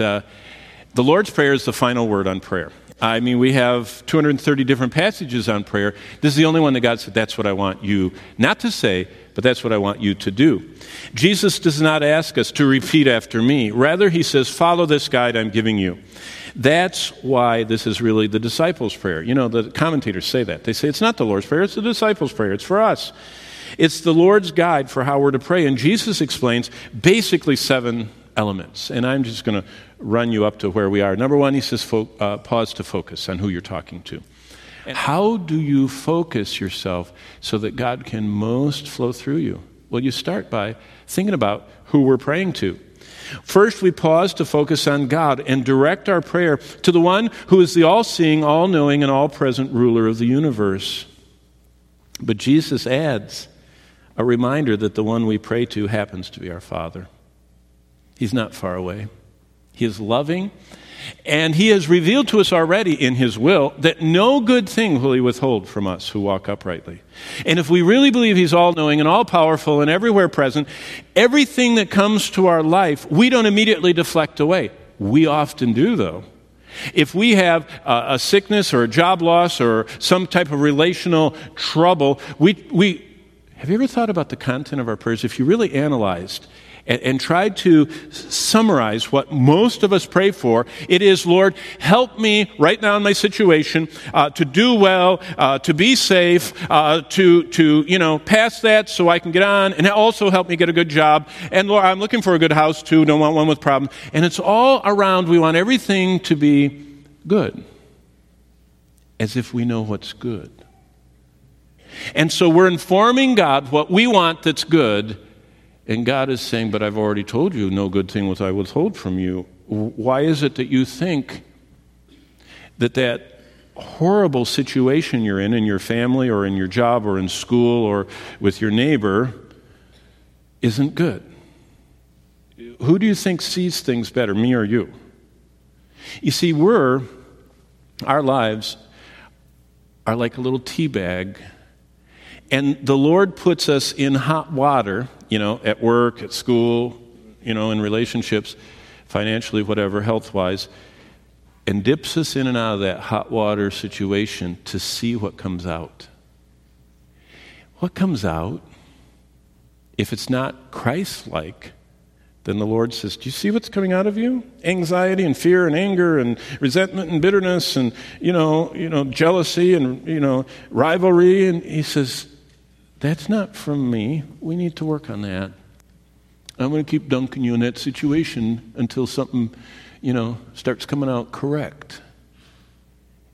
uh, the Lord's Prayer is the final word on prayer. I mean, we have 230 different passages on prayer. This is the only one that God said, That's what I want you not to say, but that's what I want you to do. Jesus does not ask us to repeat after me. Rather, he says, Follow this guide I'm giving you. That's why this is really the disciples' prayer. You know, the commentators say that. They say it's not the Lord's Prayer, it's the disciples' prayer. It's for us. It's the Lord's guide for how we're to pray. And Jesus explains basically seven elements. And I'm just going to run you up to where we are. Number one, he says, fo- uh, pause to focus on who you're talking to. And how do you focus yourself so that God can most flow through you? Well, you start by thinking about who we're praying to. First, we pause to focus on God and direct our prayer to the one who is the all seeing, all knowing, and all present ruler of the universe. But Jesus adds a reminder that the one we pray to happens to be our Father. He's not far away. He is loving, and He has revealed to us already in His will that no good thing will He withhold from us who walk uprightly. And if we really believe He's all knowing and all powerful and everywhere present, everything that comes to our life, we don't immediately deflect away. We often do, though. If we have a, sickness or a job loss or some type of relational trouble, we, we, have you ever thought about the content of our prayers? If you really analyzed and, and tried to summarize what most of us pray for, it is, Lord, help me right now in my situation uh, to do well, uh, to be safe, uh, to, to, you know, pass that so I can get on, and also help me get a good job. And Lord, I'm looking for a good house too, don't want one with problems. And it's all around, we want everything to be good, as if we know what's good. And so we're informing God what we want that's good and God is saying, But I've already told you, no good thing was I withhold from you. Why is it that you think that that horrible situation you're in, in your family or in your job or in school or with your neighbor, isn't good? Who do you think sees things better, me or you? You see, we're, our lives are like a little tea bag and the Lord puts us in hot water, you know, at work, at school, you know, in relationships, financially, whatever, health wise, and dips us in and out of that hot water situation to see what comes out. What comes out, if it's not Christ like, then the Lord says, Do you see what's coming out of you? Anxiety and fear and anger and resentment and bitterness and you know, you know, jealousy and you know, rivalry. And he says, that's not from me. We need to work on that. I'm going to keep dunking you in that situation until something, you know, starts coming out correct.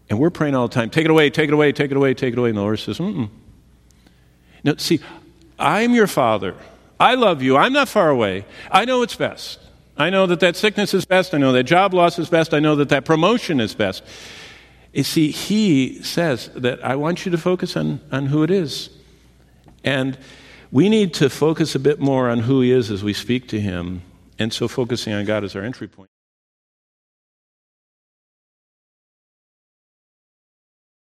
And we're praying all the time, take it away, take it away, take it away, take it away. And the Lord says, mm see, I'm your father. I love you. I'm not far away. I know it's best. I know that that sickness is best. I know that job loss is best. I know that that promotion is best. You see, He says that I want you to focus on, on who it is. And we need to focus a bit more on who He is as we speak to Him. And so focusing on God is our entry point.